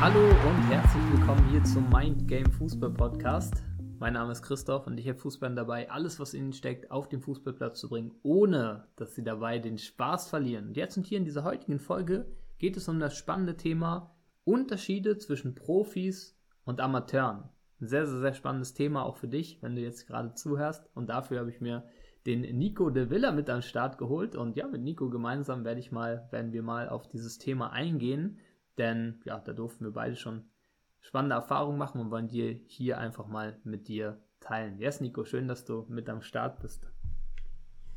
Hallo und herzlich willkommen hier zum Mind Game Fußball Podcast. Mein Name ist Christoph und ich habe Fußballern dabei, alles, was in ihnen steckt, auf den Fußballplatz zu bringen, ohne dass sie dabei den Spaß verlieren. Und jetzt und hier in dieser heutigen Folge geht es um das spannende Thema Unterschiede zwischen Profis und Amateuren. Ein sehr, sehr, sehr spannendes Thema auch für dich, wenn du jetzt gerade zuhörst. Und dafür habe ich mir den Nico de Villa mit an den Start geholt. Und ja, mit Nico gemeinsam werde ich mal, werden wir mal auf dieses Thema eingehen. Denn ja, da durften wir beide schon spannende Erfahrungen machen und wollen dir hier einfach mal mit dir teilen. Yes, Nico, schön, dass du mit am Start bist.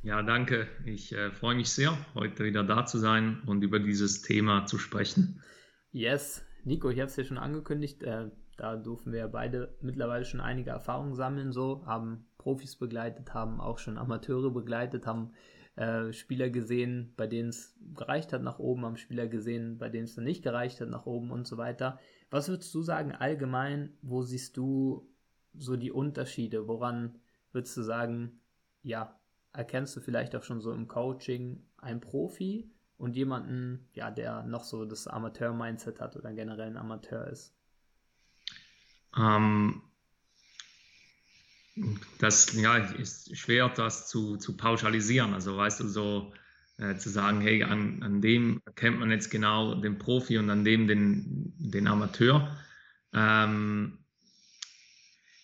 Ja, danke. Ich äh, freue mich sehr, heute wieder da zu sein und über dieses Thema zu sprechen. Yes, Nico, ich habe es dir schon angekündigt. Äh, da durften wir ja beide mittlerweile schon einige Erfahrungen sammeln, so haben Profis begleitet, haben auch schon Amateure begleitet, haben äh, Spieler gesehen, bei denen es gereicht hat nach oben, haben Spieler gesehen, bei denen es dann nicht gereicht hat nach oben und so weiter. Was würdest du sagen allgemein, wo siehst du so die Unterschiede? Woran würdest du sagen, ja, erkennst du vielleicht auch schon so im Coaching einen Profi und jemanden, ja, der noch so das Amateur-Mindset hat oder generell ein Amateur ist? Ähm, das ja, ist schwer, das zu, zu pauschalisieren. Also weißt du, so äh, zu sagen, hey, an, an dem erkennt man jetzt genau den Profi und an dem den, den Amateur. Ähm,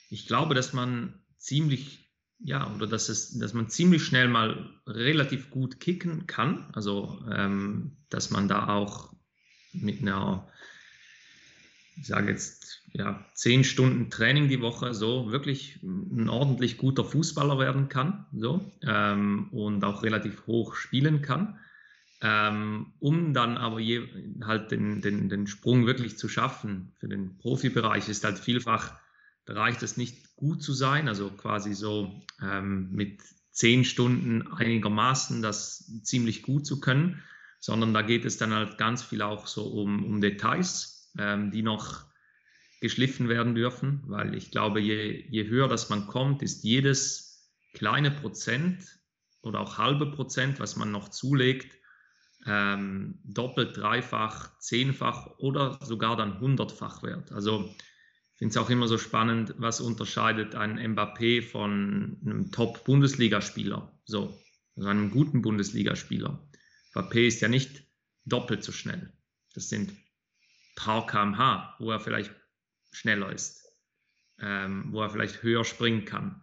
ich glaube, dass man ziemlich, ja, oder dass es, dass man ziemlich schnell mal relativ gut kicken kann. Also, ähm, dass man da auch mit einer ich sage jetzt, ja, zehn Stunden Training die Woche so wirklich ein ordentlich guter Fußballer werden kann so, ähm, und auch relativ hoch spielen kann. Ähm, um dann aber je, halt den, den, den Sprung wirklich zu schaffen für den Profibereich ist halt vielfach, da reicht es nicht gut zu sein, also quasi so ähm, mit zehn Stunden einigermaßen das ziemlich gut zu können, sondern da geht es dann halt ganz viel auch so um, um Details, ähm, die noch geschliffen werden dürfen, weil ich glaube, je, je höher das man kommt, ist jedes kleine Prozent oder auch halbe Prozent, was man noch zulegt, ähm, doppelt, dreifach, zehnfach oder sogar dann hundertfach wert. Also ich finde es auch immer so spannend, was unterscheidet ein Mbappé von einem Top-Bundesligaspieler, so, also einem guten Bundesligaspieler. Mbappé ist ja nicht doppelt so schnell. Das sind paar kmh, wo er vielleicht schneller ist, ähm, wo er vielleicht höher springen kann.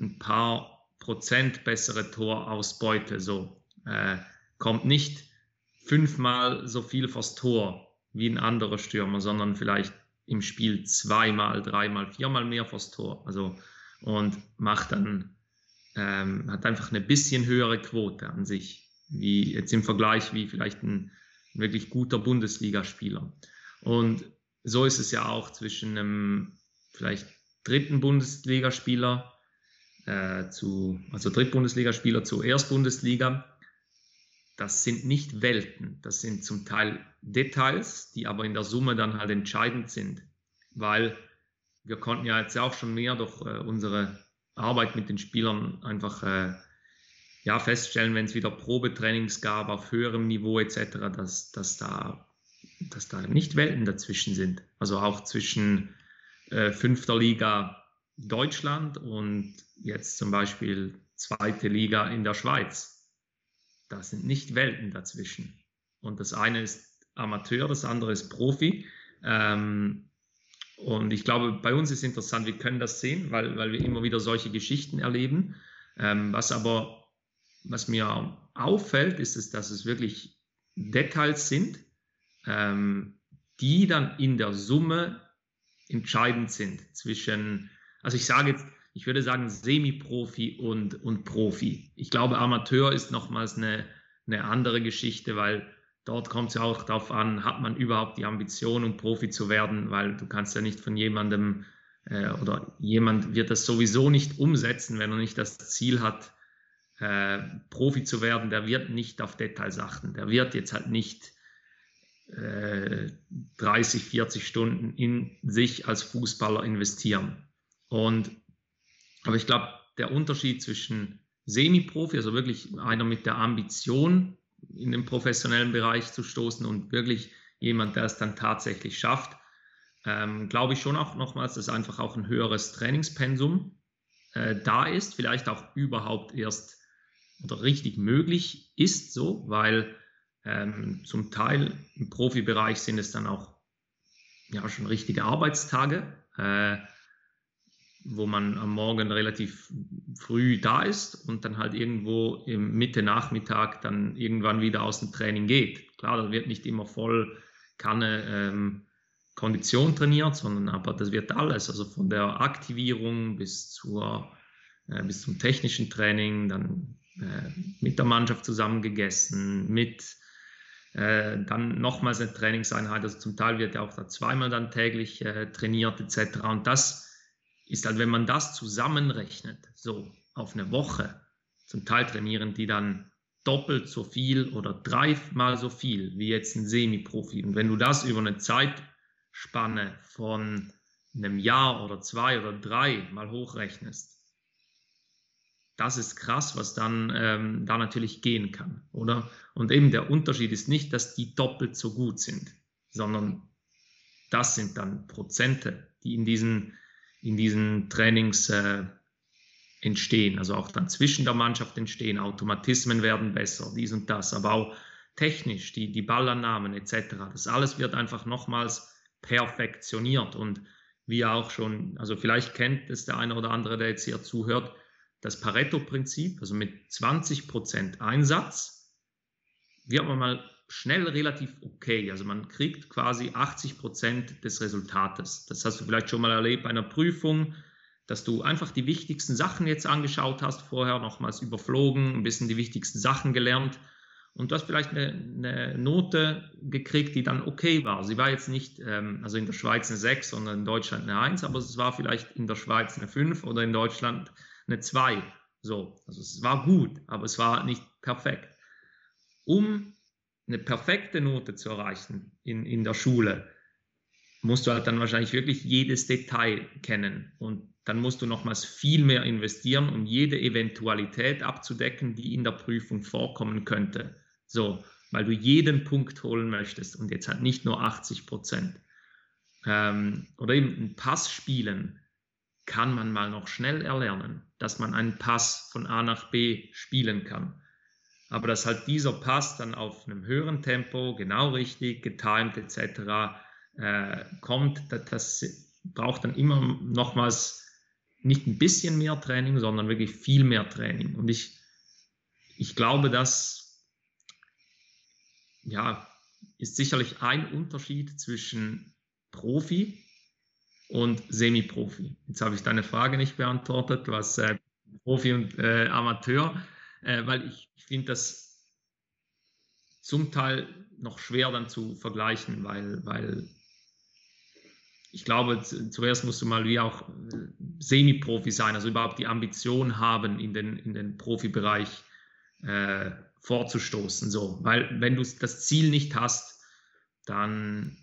Ein paar Prozent bessere Torausbeute, so äh, kommt nicht fünfmal so viel vors Tor wie ein anderer Stürmer, sondern vielleicht im Spiel zweimal, dreimal, viermal mehr vors Tor. Also und macht dann ähm, hat einfach eine bisschen höhere Quote an sich, wie jetzt im Vergleich wie vielleicht ein, ein wirklich guter Bundesligaspieler. Und so ist es ja auch zwischen einem vielleicht dritten Bundesligaspieler äh, zu, also Drittbundesligaspieler zu Erstbundesliga. Das sind nicht Welten, das sind zum Teil Details, die aber in der Summe dann halt entscheidend sind, weil wir konnten ja jetzt auch schon mehr durch äh, unsere Arbeit mit den Spielern einfach äh, ja, feststellen, wenn es wieder Probetrainings gab auf höherem Niveau etc., dass, dass da dass da nicht Welten dazwischen sind. Also auch zwischen äh, fünfter Liga Deutschland und jetzt zum Beispiel zweite Liga in der Schweiz. Da sind nicht Welten dazwischen. Und das eine ist Amateur, das andere ist Profi. Ähm, und ich glaube, bei uns ist interessant, wir können das sehen, weil, weil wir immer wieder solche Geschichten erleben. Ähm, was aber, was mir auffällt, ist es, dass es wirklich Details sind, ähm, die dann in der Summe entscheidend sind zwischen, also ich sage jetzt, ich würde sagen Semi-Profi und, und Profi. Ich glaube, Amateur ist nochmals eine, eine andere Geschichte, weil dort kommt es ja auch darauf an, hat man überhaupt die Ambition, um Profi zu werden, weil du kannst ja nicht von jemandem äh, oder jemand wird das sowieso nicht umsetzen, wenn er nicht das Ziel hat, äh, Profi zu werden, der wird nicht auf Details achten. Der wird jetzt halt nicht 30, 40 Stunden in sich als Fußballer investieren. Und, aber ich glaube, der Unterschied zwischen Semi-Profi, also wirklich einer mit der Ambition, in den professionellen Bereich zu stoßen und wirklich jemand, der es dann tatsächlich schafft. Ähm, glaube ich schon auch nochmals, dass einfach auch ein höheres Trainingspensum äh, da ist, vielleicht auch überhaupt erst oder richtig möglich ist, so, weil ähm, zum Teil im Profibereich sind es dann auch ja, schon richtige Arbeitstage, äh, wo man am Morgen relativ früh da ist und dann halt irgendwo im Mitte Nachmittag dann irgendwann wieder aus dem Training geht. Klar, da wird nicht immer voll Kanne ähm, Kondition trainiert, sondern aber das wird alles, also von der Aktivierung bis zur äh, bis zum technischen Training, dann äh, mit der Mannschaft zusammen gegessen, mit äh, dann nochmals eine Trainingseinheit, also zum Teil wird ja auch da zweimal dann täglich äh, trainiert etc. Und das ist halt, wenn man das zusammenrechnet, so auf eine Woche, zum Teil trainieren die dann doppelt so viel oder dreimal so viel wie jetzt ein Semi-Profi. Und wenn du das über eine Zeitspanne von einem Jahr oder zwei oder drei mal hochrechnest, das ist krass, was dann ähm, da natürlich gehen kann, oder? Und eben der Unterschied ist nicht, dass die doppelt so gut sind, sondern das sind dann Prozente, die in diesen, in diesen Trainings äh, entstehen, also auch dann zwischen der Mannschaft entstehen, Automatismen werden besser, dies und das, aber auch technisch, die, die Ballannahmen etc. Das alles wird einfach nochmals perfektioniert und wie auch schon, also vielleicht kennt es der eine oder andere, der jetzt hier zuhört, das Pareto-Prinzip, also mit 20% Einsatz, wird man mal schnell relativ okay. Also man kriegt quasi 80% des Resultates. Das hast du vielleicht schon mal erlebt bei einer Prüfung, dass du einfach die wichtigsten Sachen jetzt angeschaut hast, vorher nochmals überflogen, ein bisschen die wichtigsten Sachen gelernt und du hast vielleicht eine, eine, Note gekriegt, die dann okay war. Sie war jetzt nicht, ähm, also in der Schweiz eine 6, sondern in Deutschland eine 1, aber es war vielleicht in der Schweiz eine 5 oder in Deutschland eine 2. So, also es war gut, aber es war nicht perfekt. Um eine perfekte Note zu erreichen in, in der Schule, musst du halt dann wahrscheinlich wirklich jedes Detail kennen und dann musst du nochmals viel mehr investieren, um jede Eventualität abzudecken, die in der Prüfung vorkommen könnte. So, weil du jeden Punkt holen möchtest und jetzt halt nicht nur 80 Prozent. Ähm, oder eben ein Pass spielen kann man mal noch schnell erlernen, dass man einen Pass von A nach B spielen kann. Aber dass halt dieser Pass dann auf einem höheren Tempo, genau richtig, getimed etc. Äh, kommt, das, das braucht dann immer nochmals nicht ein bisschen mehr Training, sondern wirklich viel mehr Training. Und ich, ich glaube, das ja, ist sicherlich ein Unterschied zwischen Profi und Semi-Profi. Jetzt habe ich deine Frage nicht beantwortet, was äh, Profi und äh, Amateur, äh, weil ich, ich finde das zum Teil noch schwer dann zu vergleichen, weil, weil ich glaube, zuerst musst du mal wie auch äh, Semi-Profi sein, also überhaupt die Ambition haben, in den, in den Profibereich äh, vorzustoßen. So. Weil wenn du das Ziel nicht hast, dann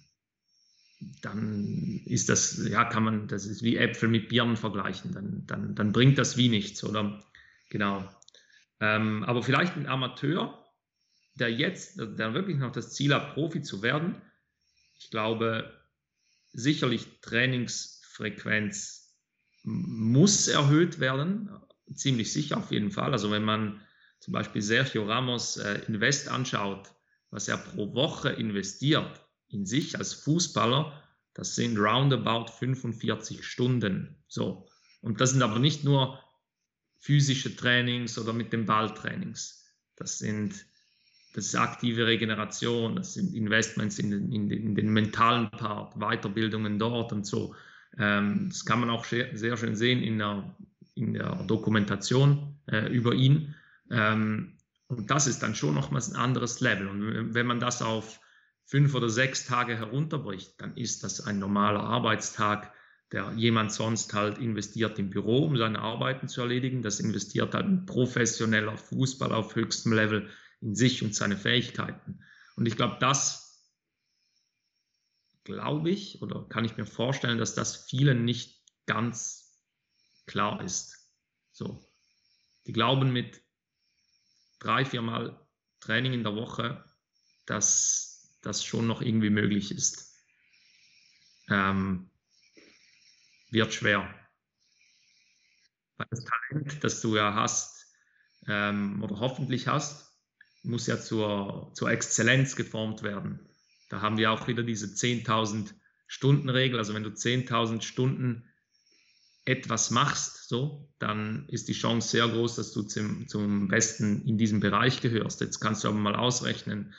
dann ist das, ja, kann man, das ist wie Äpfel mit Birnen vergleichen, dann, dann, dann bringt das wie nichts, oder? Genau. Ähm, aber vielleicht ein Amateur, der jetzt, der wirklich noch das Ziel hat, Profi zu werden, ich glaube, sicherlich Trainingsfrequenz muss erhöht werden, ziemlich sicher auf jeden Fall. Also wenn man zum Beispiel Sergio Ramos äh, Invest anschaut, was er pro Woche investiert, in sich als Fußballer, das sind roundabout 45 Stunden. So. Und das sind aber nicht nur physische Trainings oder mit dem Balltrainings. Das sind das ist aktive Regeneration, das sind Investments in den, in den, in den mentalen Part, Weiterbildungen dort und so. Ähm, das kann man auch sehr, sehr schön sehen in der, in der Dokumentation äh, über ihn. Ähm, und das ist dann schon nochmals ein anderes Level. Und wenn man das auf fünf oder sechs Tage herunterbricht, dann ist das ein normaler Arbeitstag, der jemand sonst halt investiert im Büro, um seine Arbeiten zu erledigen. Das investiert halt ein professioneller Fußball auf höchstem Level in sich und seine Fähigkeiten. Und ich glaube, das glaube ich oder kann ich mir vorstellen, dass das vielen nicht ganz klar ist. So. Die glauben mit drei, viermal Training in der Woche, dass das schon noch irgendwie möglich ist. Ähm, wird schwer. Weil das Talent, das du ja hast ähm, oder hoffentlich hast, muss ja zur, zur Exzellenz geformt werden. Da haben wir auch wieder diese 10.000 Stunden Regel. Also wenn du 10.000 Stunden etwas machst, so, dann ist die Chance sehr groß, dass du zum, zum Besten in diesem Bereich gehörst. Jetzt kannst du aber mal ausrechnen,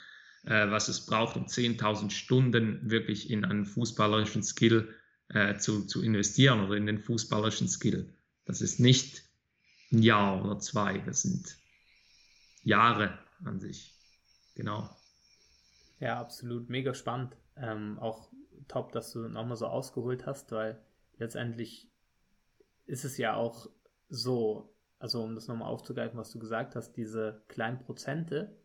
äh, was es braucht, um 10.000 Stunden wirklich in einen fußballerischen Skill äh, zu, zu investieren oder in den fußballerischen Skill. Das ist nicht ein Jahr oder zwei, das sind Jahre an sich. Genau. Ja, absolut. Mega spannend. Ähm, auch top, dass du nochmal so ausgeholt hast, weil letztendlich ist es ja auch so, also um das nochmal aufzugreifen, was du gesagt hast, diese kleinen Prozente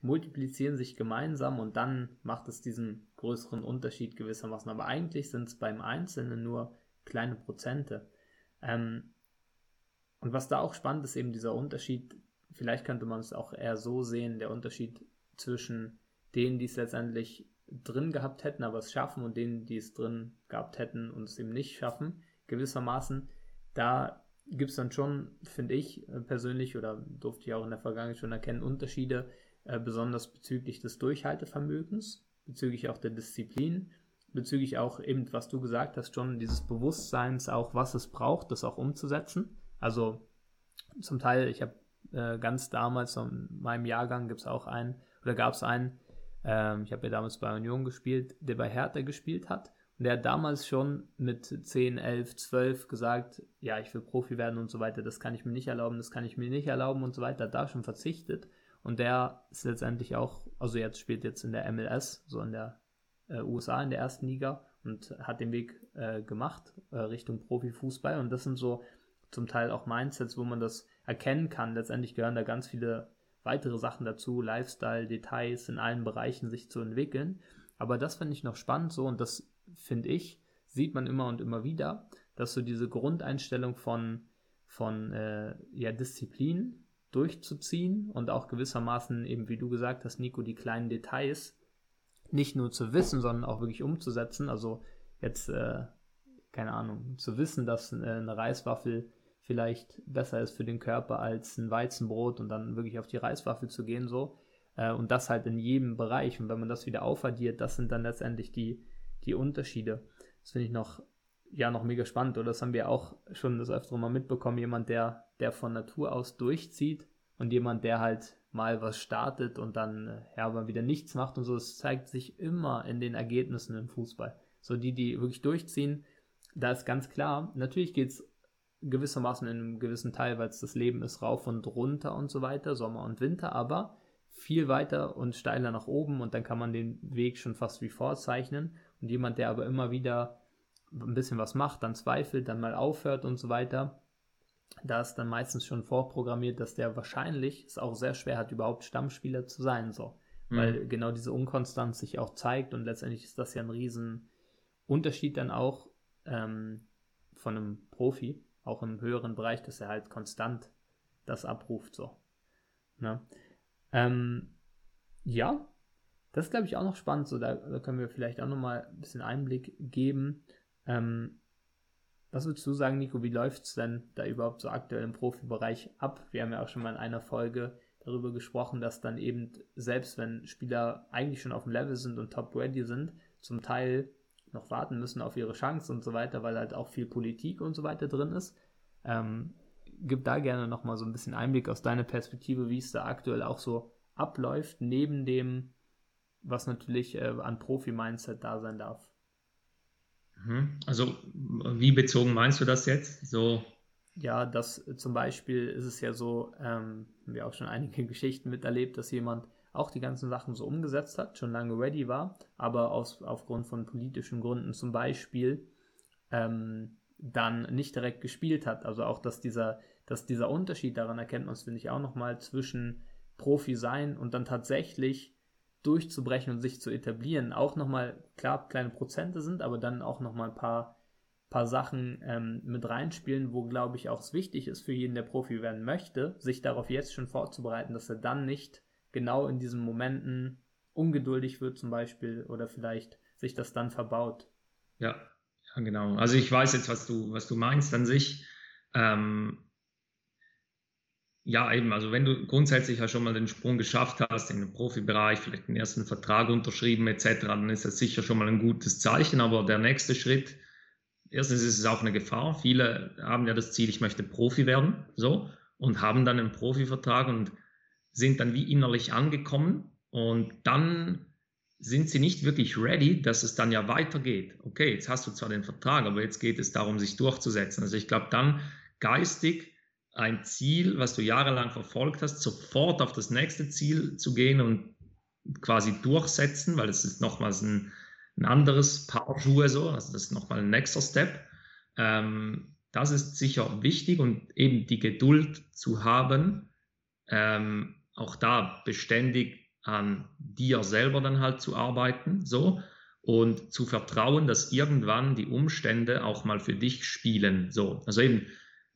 multiplizieren sich gemeinsam und dann macht es diesen größeren Unterschied gewissermaßen. Aber eigentlich sind es beim Einzelnen nur kleine Prozente. Ähm, und was da auch spannend ist, eben dieser Unterschied, vielleicht könnte man es auch eher so sehen, der Unterschied zwischen denen, die es letztendlich drin gehabt hätten, aber es schaffen und denen, die es drin gehabt hätten und es eben nicht schaffen, gewissermaßen, da gibt es dann schon, finde ich äh, persönlich oder durfte ich auch in der Vergangenheit schon erkennen, Unterschiede, äh, besonders bezüglich des Durchhaltevermögens, bezüglich auch der Disziplin, bezüglich auch eben, was du gesagt hast, schon dieses Bewusstseins auch, was es braucht, das auch umzusetzen. Also zum Teil, ich habe äh, ganz damals, in meinem Jahrgang gibt es auch einen, oder gab es einen, ähm, ich habe ja damals bei Union gespielt, der bei Hertha gespielt hat. Und der hat damals schon mit 10, 11, 12 gesagt, ja, ich will Profi werden und so weiter, das kann ich mir nicht erlauben, das kann ich mir nicht erlauben und so weiter, da schon verzichtet. Und der ist letztendlich auch, also jetzt spielt jetzt in der MLS, so in der äh, USA in der ersten Liga und hat den Weg äh, gemacht äh, Richtung Profifußball. Und das sind so zum Teil auch Mindsets, wo man das erkennen kann. Letztendlich gehören da ganz viele weitere Sachen dazu, Lifestyle, Details in allen Bereichen sich zu entwickeln. Aber das finde ich noch spannend so und das finde ich, sieht man immer und immer wieder, dass so diese Grundeinstellung von, von äh, ja, Disziplin durchzuziehen und auch gewissermaßen eben, wie du gesagt hast, Nico, die kleinen Details nicht nur zu wissen, sondern auch wirklich umzusetzen. Also jetzt, äh, keine Ahnung, zu wissen, dass äh, eine Reiswaffel vielleicht besser ist für den Körper als ein Weizenbrot und dann wirklich auf die Reiswaffel zu gehen so. Äh, und das halt in jedem Bereich. Und wenn man das wieder aufaddiert, das sind dann letztendlich die, die Unterschiede. Das finde ich noch, ja, noch mega spannend. Oder das haben wir auch schon das öftere mal mitbekommen. Jemand, der, der von Natur aus durchzieht und jemand, der halt mal was startet und dann äh, ja, aber wieder nichts macht und so. Das zeigt sich immer in den Ergebnissen im Fußball. So die, die wirklich durchziehen, da ist ganz klar, natürlich geht es gewissermaßen in einem gewissen Teil, weil es das Leben ist, rauf und runter und so weiter, Sommer und Winter, aber viel weiter und steiler nach oben und dann kann man den Weg schon fast wie vorzeichnen. Und jemand, der aber immer wieder ein bisschen was macht, dann zweifelt, dann mal aufhört und so weiter, da ist dann meistens schon vorprogrammiert, dass der wahrscheinlich es auch sehr schwer hat, überhaupt Stammspieler zu sein, so. Mhm. Weil genau diese Unkonstanz sich auch zeigt und letztendlich ist das ja ein riesen Unterschied dann auch ähm, von einem Profi, auch im höheren Bereich, dass er halt konstant das abruft, so. Ne? Ähm, ja, das ist, glaube ich, auch noch spannend. So, da, da, können wir vielleicht auch noch mal ein bisschen Einblick geben. Ähm, was würdest du sagen, Nico, wie läuft es denn da überhaupt so aktuell im Profibereich ab? Wir haben ja auch schon mal in einer Folge darüber gesprochen, dass dann eben, selbst wenn Spieler eigentlich schon auf dem Level sind und top ready sind, zum Teil noch warten müssen auf ihre Chance und so weiter, weil halt auch viel Politik und so weiter drin ist. Ähm, gib da gerne nochmal so ein bisschen Einblick aus deiner Perspektive, wie es da aktuell auch so abläuft, neben dem, was natürlich äh, an Profi-Mindset da sein darf. Mhm. Also, wie bezogen meinst du das jetzt? So. Ja, das zum Beispiel ist es ja so, ähm, haben wir auch schon einige Geschichten miterlebt, dass jemand auch die ganzen Sachen so umgesetzt hat, schon lange ready war, aber aus, aufgrund von politischen Gründen zum Beispiel ähm, dann nicht direkt gespielt hat. Also auch, dass dieser, dass dieser Unterschied daran erkennt man es, finde ich, auch nochmal zwischen Profi sein und dann tatsächlich durchzubrechen und sich zu etablieren. Auch nochmal, klar, kleine Prozente sind, aber dann auch nochmal ein paar, paar Sachen ähm, mit reinspielen, wo, glaube ich, auch es wichtig ist für jeden, der Profi werden möchte, sich darauf jetzt schon vorzubereiten, dass er dann nicht genau in diesen Momenten ungeduldig wird zum Beispiel oder vielleicht sich das dann verbaut. Ja, ja genau. Also ich weiß jetzt, was du, was du meinst an sich. Ähm, ja, eben, also wenn du grundsätzlich ja schon mal den Sprung geschafft hast in den Profibereich, vielleicht den ersten Vertrag unterschrieben etc., dann ist das sicher schon mal ein gutes Zeichen. Aber der nächste Schritt, erstens ist es auch eine Gefahr. Viele haben ja das Ziel, ich möchte Profi werden, so, und haben dann einen Profivertrag und sind dann wie innerlich angekommen und dann sind sie nicht wirklich ready, dass es dann ja weitergeht. Okay, jetzt hast du zwar den Vertrag, aber jetzt geht es darum, sich durchzusetzen. Also ich glaube, dann geistig ein Ziel, was du jahrelang verfolgt hast, sofort auf das nächste Ziel zu gehen und quasi durchsetzen, weil es ist nochmals ein, ein anderes Paar Schuhe so, also das ist nochmal ein nächster Step. Ähm, das ist sicher wichtig und eben die Geduld zu haben, ähm, auch da beständig an dir selber dann halt zu arbeiten, so und zu vertrauen, dass irgendwann die Umstände auch mal für dich spielen, so. Also eben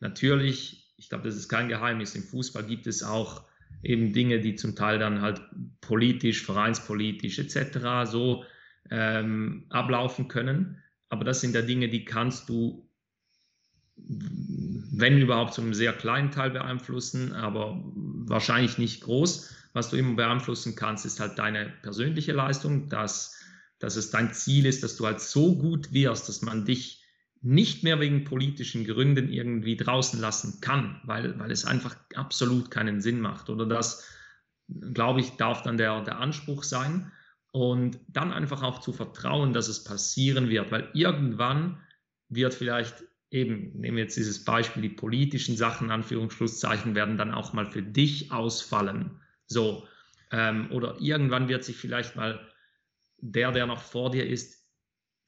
natürlich, ich glaube, das ist kein Geheimnis. Im Fußball gibt es auch eben Dinge, die zum Teil dann halt politisch, vereinspolitisch etc. so ähm, ablaufen können. Aber das sind ja Dinge, die kannst du wenn überhaupt, zu einem sehr kleinen Teil beeinflussen, aber wahrscheinlich nicht groß. Was du immer beeinflussen kannst, ist halt deine persönliche Leistung, dass, dass es dein Ziel ist, dass du halt so gut wirst, dass man dich nicht mehr wegen politischen Gründen irgendwie draußen lassen kann, weil, weil es einfach absolut keinen Sinn macht. Oder das, glaube ich, darf dann der, der Anspruch sein. Und dann einfach auch zu vertrauen, dass es passieren wird, weil irgendwann wird vielleicht eben, nehmen wir jetzt dieses Beispiel, die politischen Sachen, Anführungsschlusszeichen, werden dann auch mal für dich ausfallen. So. Ähm, oder irgendwann wird sich vielleicht mal der, der noch vor dir ist,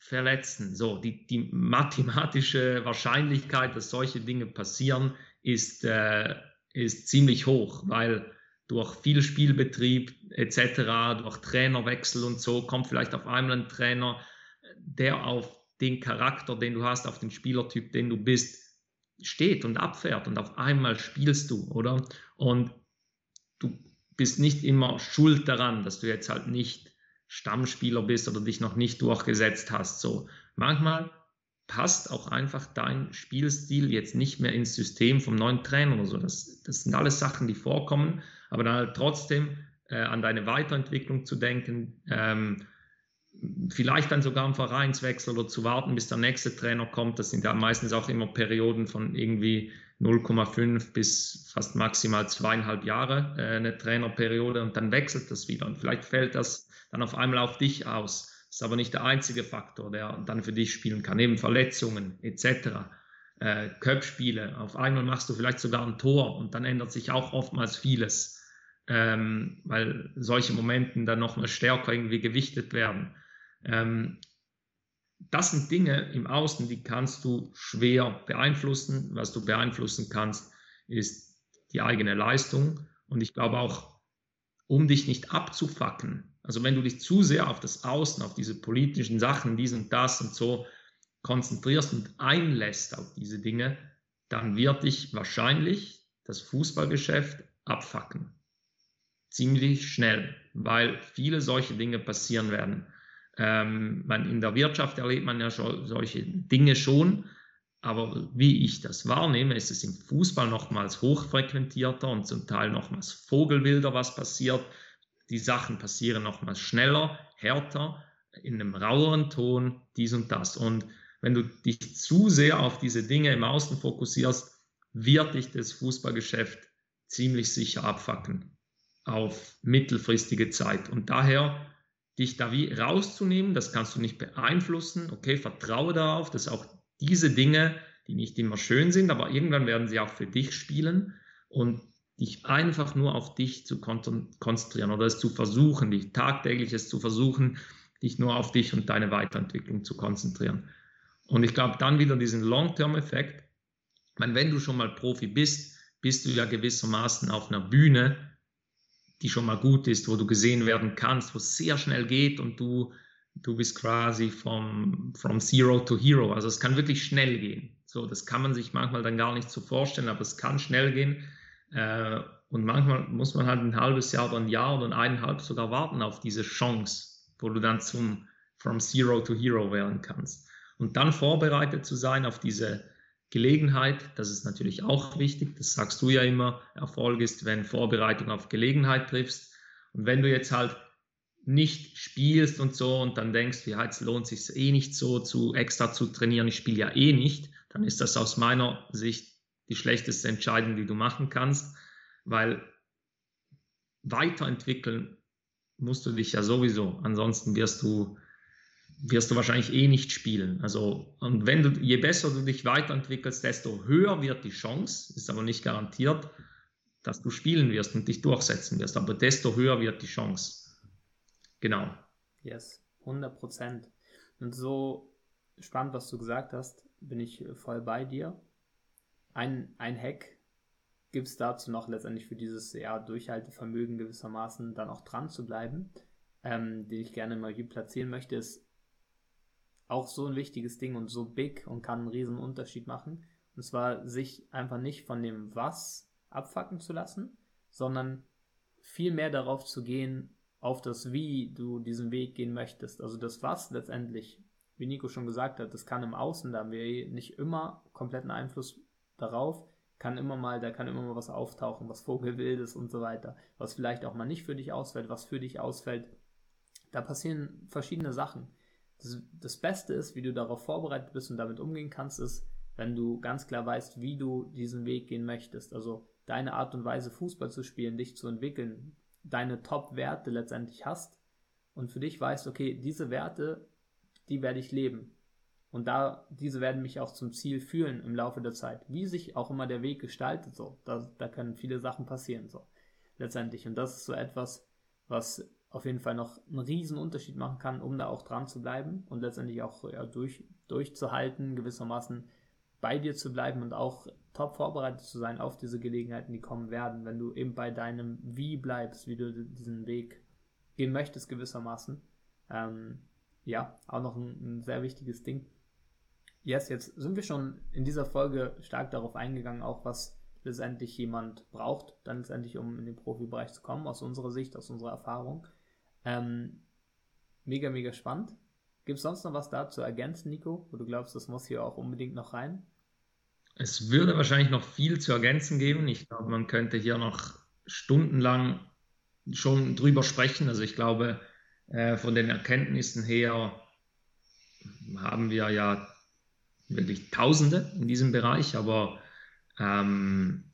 verletzen. So, die, die mathematische Wahrscheinlichkeit, dass solche Dinge passieren, ist, äh, ist ziemlich hoch, weil durch viel Spielbetrieb etc., durch Trainerwechsel und so, kommt vielleicht auf einmal ein Trainer, der auf den Charakter, den du hast, auf den Spielertyp, den du bist, steht und abfährt und auf einmal spielst du, oder? Und du bist nicht immer schuld daran, dass du jetzt halt nicht Stammspieler bist oder dich noch nicht durchgesetzt hast. So, manchmal passt auch einfach dein Spielstil jetzt nicht mehr ins System vom neuen Trainer oder so. Das, das sind alles Sachen, die vorkommen, aber dann halt trotzdem äh, an deine Weiterentwicklung zu denken, ähm, vielleicht dann sogar am Vereinswechsel oder zu warten, bis der nächste Trainer kommt. Das sind ja meistens auch immer Perioden von irgendwie 0,5 bis fast maximal zweieinhalb Jahre äh, eine Trainerperiode und dann wechselt das wieder. Und vielleicht fällt das dann auf einmal auf dich aus. Das ist aber nicht der einzige Faktor, der dann für dich spielen kann. Neben Verletzungen etc. Äh, Köpfspiele. Auf einmal machst du vielleicht sogar ein Tor und dann ändert sich auch oftmals vieles, ähm, weil solche Momente dann nochmal stärker irgendwie gewichtet werden. Ähm, das sind Dinge im Außen, die kannst du schwer beeinflussen. Was du beeinflussen kannst, ist die eigene Leistung. Und ich glaube auch, um dich nicht abzufacken, also wenn du dich zu sehr auf das Außen, auf diese politischen Sachen, dies und das und so konzentrierst und einlässt auf diese Dinge, dann wird dich wahrscheinlich das Fußballgeschäft abfacken. Ziemlich schnell, weil viele solche Dinge passieren werden. Ähm, man, in der Wirtschaft erlebt man ja schon solche Dinge schon, aber wie ich das wahrnehme, ist es im Fußball nochmals hochfrequentierter und zum Teil nochmals vogelwilder, was passiert. Die Sachen passieren nochmals schneller, härter, in einem raueren Ton, dies und das. Und wenn du dich zu sehr auf diese Dinge im Außen fokussierst, wird dich das Fußballgeschäft ziemlich sicher abfacken auf mittelfristige Zeit. Und daher dich da wie rauszunehmen, das kannst du nicht beeinflussen. Okay, vertraue darauf, dass auch diese Dinge, die nicht immer schön sind, aber irgendwann werden sie auch für dich spielen und dich einfach nur auf dich zu konzentrieren oder es zu versuchen, dich tagtäglich es zu versuchen, dich nur auf dich und deine Weiterentwicklung zu konzentrieren. Und ich glaube dann wieder diesen Long-Term-Effekt, wenn du schon mal Profi bist, bist du ja gewissermaßen auf einer Bühne, die schon mal gut ist, wo du gesehen werden kannst, wo es sehr schnell geht und du, du bist quasi vom from Zero to Hero. Also es kann wirklich schnell gehen. So, das kann man sich manchmal dann gar nicht so vorstellen, aber es kann schnell gehen. Äh, Und manchmal muss man halt ein halbes Jahr oder ein Jahr oder eineinhalb sogar warten auf diese Chance, wo du dann zum From Zero to Hero werden kannst. Und dann vorbereitet zu sein auf diese Gelegenheit, das ist natürlich auch wichtig, das sagst du ja immer, Erfolg ist, wenn Vorbereitung auf Gelegenheit triffst. Und wenn du jetzt halt nicht spielst und so und dann denkst, ja, jetzt lohnt sich eh nicht so zu extra zu trainieren, ich spiele ja eh nicht, dann ist das aus meiner Sicht die schlechteste Entscheidung, die du machen kannst, weil weiterentwickeln musst du dich ja sowieso. Ansonsten wirst du, wirst du wahrscheinlich eh nicht spielen. Also, und wenn du, je besser du dich weiterentwickelst, desto höher wird die Chance, ist aber nicht garantiert, dass du spielen wirst und dich durchsetzen wirst, aber desto höher wird die Chance. Genau. Yes, 100 Prozent. Und so spannend, was du gesagt hast, bin ich voll bei dir. Ein, ein Hack gibt es dazu noch letztendlich für dieses ja, Durchhaltevermögen gewissermaßen dann auch dran zu bleiben, ähm, den ich gerne mal hier platzieren möchte, ist auch so ein wichtiges Ding und so big und kann einen riesen Unterschied machen. Und zwar sich einfach nicht von dem Was abfacken zu lassen, sondern viel mehr darauf zu gehen, auf das Wie du diesen Weg gehen möchtest. Also das Was letztendlich, wie Nico schon gesagt hat, das kann im Außen, da haben wir nicht immer kompletten Einfluss darauf, kann immer mal, da kann immer mal was auftauchen, was Vogelwildes und so weiter, was vielleicht auch mal nicht für dich ausfällt, was für dich ausfällt. Da passieren verschiedene Sachen. Das, das Beste ist, wie du darauf vorbereitet bist und damit umgehen kannst, ist, wenn du ganz klar weißt, wie du diesen Weg gehen möchtest. Also deine Art und Weise, Fußball zu spielen, dich zu entwickeln, deine Top-Werte letztendlich hast und für dich weißt, okay, diese Werte, die werde ich leben. Und da, diese werden mich auch zum Ziel führen im Laufe der Zeit. Wie sich auch immer der Weg gestaltet, so. Da, da können viele Sachen passieren, so. Letztendlich. Und das ist so etwas, was auf jeden Fall noch einen riesen Unterschied machen kann, um da auch dran zu bleiben und letztendlich auch ja, durch, durchzuhalten, gewissermaßen bei dir zu bleiben und auch top vorbereitet zu sein auf diese Gelegenheiten, die kommen werden, wenn du eben bei deinem Wie bleibst, wie du diesen Weg gehen möchtest, gewissermaßen. Ähm, ja, auch noch ein, ein sehr wichtiges Ding. Yes, jetzt sind wir schon in dieser Folge stark darauf eingegangen, auch was letztendlich jemand braucht, dann letztendlich, um in den Profibereich zu kommen, aus unserer Sicht, aus unserer Erfahrung. Ähm, mega, mega spannend. Gibt es sonst noch was da zu ergänzen, Nico, wo du glaubst, das muss hier auch unbedingt noch rein? Es würde wahrscheinlich noch viel zu ergänzen geben. Ich glaube, man könnte hier noch stundenlang schon drüber sprechen. Also ich glaube, äh, von den Erkenntnissen her haben wir ja wirklich Tausende in diesem Bereich, aber ähm,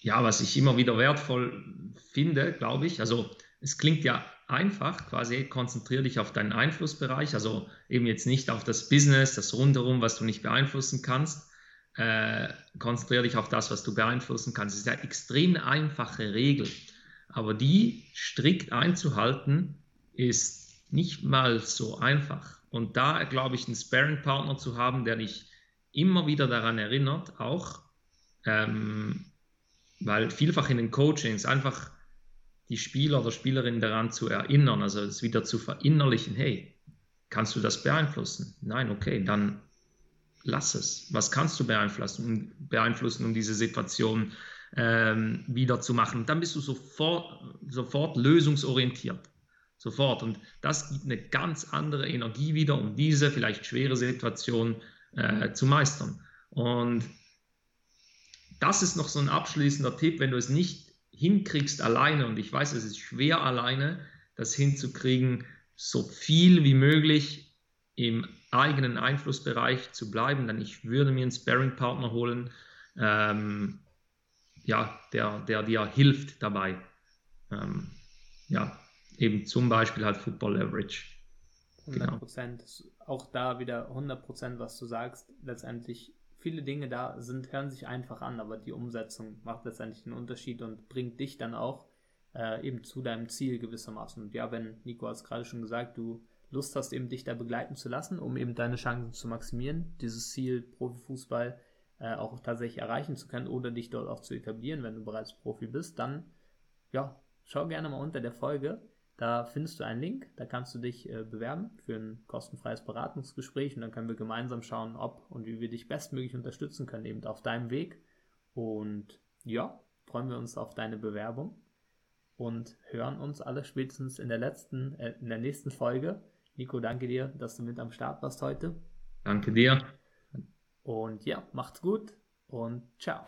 ja, was ich immer wieder wertvoll finde, glaube ich, also es klingt ja einfach, quasi konzentriere dich auf deinen Einflussbereich, also eben jetzt nicht auf das Business, das rundherum, was du nicht beeinflussen kannst, äh, konzentriere dich auf das, was du beeinflussen kannst. Es ist eine extrem einfache Regel, aber die strikt einzuhalten, ist nicht mal so einfach. Und da, glaube ich, einen Sparing-Partner zu haben, der dich immer wieder daran erinnert, auch, ähm, weil vielfach in den Coachings einfach die Spieler oder Spielerinnen daran zu erinnern, also es wieder zu verinnerlichen, hey, kannst du das beeinflussen? Nein, okay, dann lass es. Was kannst du beeinflussen, beeinflussen um diese Situation ähm, wieder zu machen? Dann bist du sofort, sofort lösungsorientiert. Sofort. Und das gibt eine ganz andere Energie wieder, um diese vielleicht schwere Situation äh, zu meistern. Und das ist noch so ein abschließender Tipp, wenn du es nicht hinkriegst alleine, und ich weiß, es ist schwer alleine, das hinzukriegen, so viel wie möglich im eigenen Einflussbereich zu bleiben, dann ich würde mir einen Sparring-Partner holen, ähm, ja, der, der dir hilft dabei. Ähm, ja, eben zum Beispiel halt Football Leverage. 100 Prozent. Genau. Auch da wieder 100 Prozent, was du sagst. Letztendlich viele Dinge da sind, hören sich einfach an, aber die Umsetzung macht letztendlich einen Unterschied und bringt dich dann auch äh, eben zu deinem Ziel gewissermaßen. Und ja, wenn Nico hat es gerade schon gesagt, du Lust hast, eben dich da begleiten zu lassen, um eben deine Chancen zu maximieren, dieses Ziel Profifußball äh, auch tatsächlich erreichen zu können oder dich dort auch zu etablieren, wenn du bereits Profi bist, dann ja, schau gerne mal unter der Folge. Da findest du einen Link, da kannst du dich äh, bewerben für ein kostenfreies Beratungsgespräch und dann können wir gemeinsam schauen, ob und wie wir dich bestmöglich unterstützen können, eben auf deinem Weg. Und ja, freuen wir uns auf deine Bewerbung und hören uns alle spätestens in der letzten, äh, in der nächsten Folge. Nico, danke dir, dass du mit am Start warst heute. Danke dir. Und ja, macht's gut und ciao.